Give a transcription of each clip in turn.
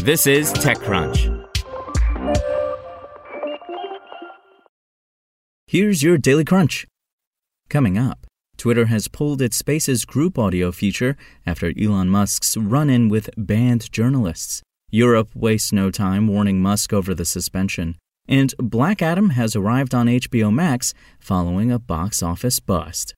This is TechCrunch. Here's your Daily Crunch. Coming up, Twitter has pulled its Spaces group audio feature after Elon Musk's run in with banned journalists. Europe wastes no time warning Musk over the suspension. And Black Adam has arrived on HBO Max following a box office bust.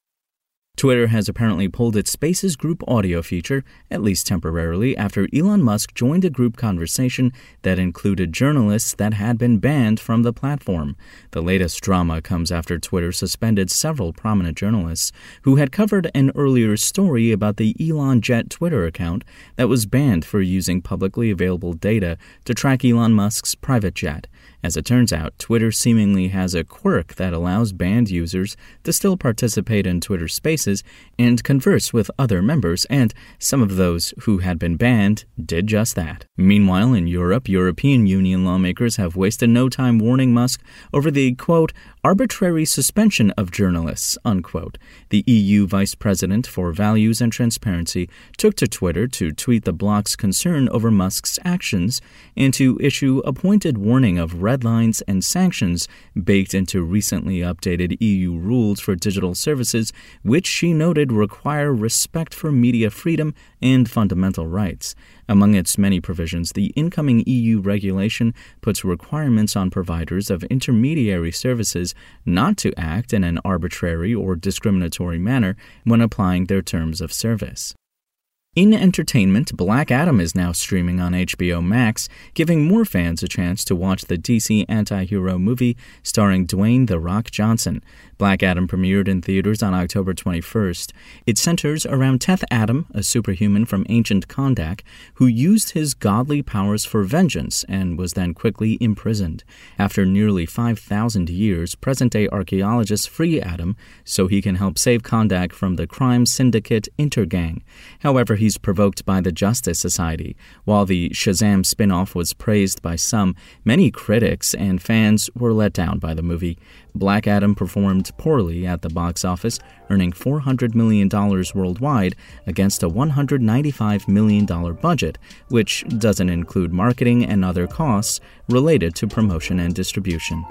Twitter has apparently pulled its Spaces group audio feature, at least temporarily, after Elon Musk joined a group conversation that included journalists that had been banned from the platform. The latest drama comes after Twitter suspended several prominent journalists who had covered an earlier story about the Elon Jet Twitter account that was banned for using publicly available data to track Elon Musk's private jet. As it turns out, Twitter seemingly has a quirk that allows banned users to still participate in Twitter spaces and converse with other members, and some of those who had been banned did just that. Meanwhile, in Europe, European Union lawmakers have wasted no time warning Musk over the, quote, arbitrary suspension of journalists, unquote. The EU Vice President for Values and Transparency took to Twitter to tweet the bloc's concern over Musk's actions and to issue a pointed warning of red lines and sanctions baked into recently updated EU rules for digital services, which she noted require respect for media freedom and fundamental rights. Among its many provisions, the incoming EU regulation puts requirements on providers of intermediary services not to act in an arbitrary or discriminatory manner when applying their terms of service. In entertainment, Black Adam is now streaming on HBO Max, giving more fans a chance to watch the DC anti hero movie starring Dwayne The Rock Johnson. Black Adam premiered in theaters on October 21st. It centers around Teth Adam, a superhuman from ancient Kahndaq, who used his godly powers for vengeance and was then quickly imprisoned. After nearly 5,000 years, present day archaeologists free Adam so he can help save Kahndaq from the crime syndicate Intergang. However, he's provoked by the Justice Society. While the Shazam spin off was praised by some, many critics and fans were let down by the movie. Black Adam performed poorly at the box office, earning $400 million worldwide against a $195 million budget, which doesn't include marketing and other costs related to promotion and distribution.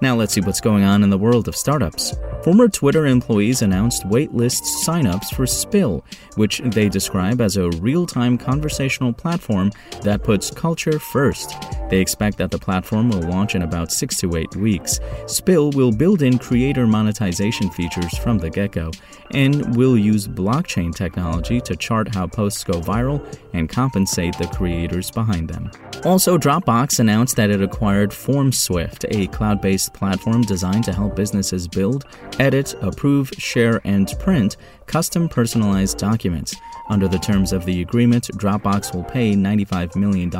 Now let's see what's going on in the world of startups. Former Twitter employees announced waitlist signups for Spill, which they describe as a real time conversational platform that puts culture first. They expect that the platform will launch in about six to eight weeks. Spill will build in creator monetization features from the get go and will use blockchain technology to chart how posts go viral and compensate the creators behind them. Also, Dropbox announced that it acquired FormSwift, a cloud based platform designed to help businesses build, edit, approve, share, and print custom personalized documents. Under the terms of the agreement, Dropbox will pay $95 million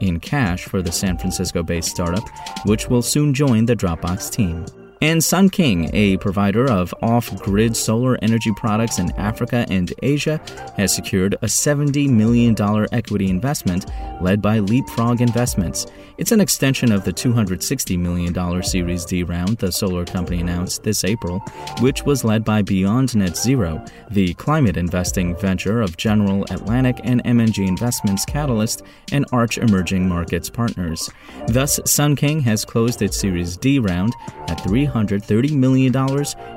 in cash for the San Francisco based startup, which will soon join the Dropbox team. And Sun King, a provider of off grid solar energy products in Africa and Asia, has secured a $70 million equity investment led by Leapfrog Investments. It's an extension of the $260 million Series D round the solar company announced this April, which was led by Beyond Net Zero, the climate investing venture of General Atlantic and M&G Investments Catalyst and Arch Emerging Markets Partners. Thus, Sun King has closed its Series D round at $330 million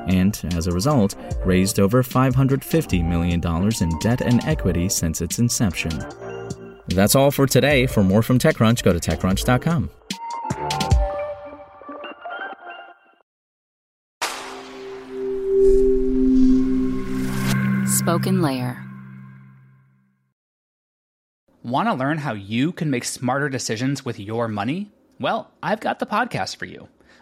and, as a result, raised over $550 million in debt and equity since its inception. That's all for today. For more from TechCrunch, go to TechCrunch.com. Spoken Layer. Want to learn how you can make smarter decisions with your money? Well, I've got the podcast for you.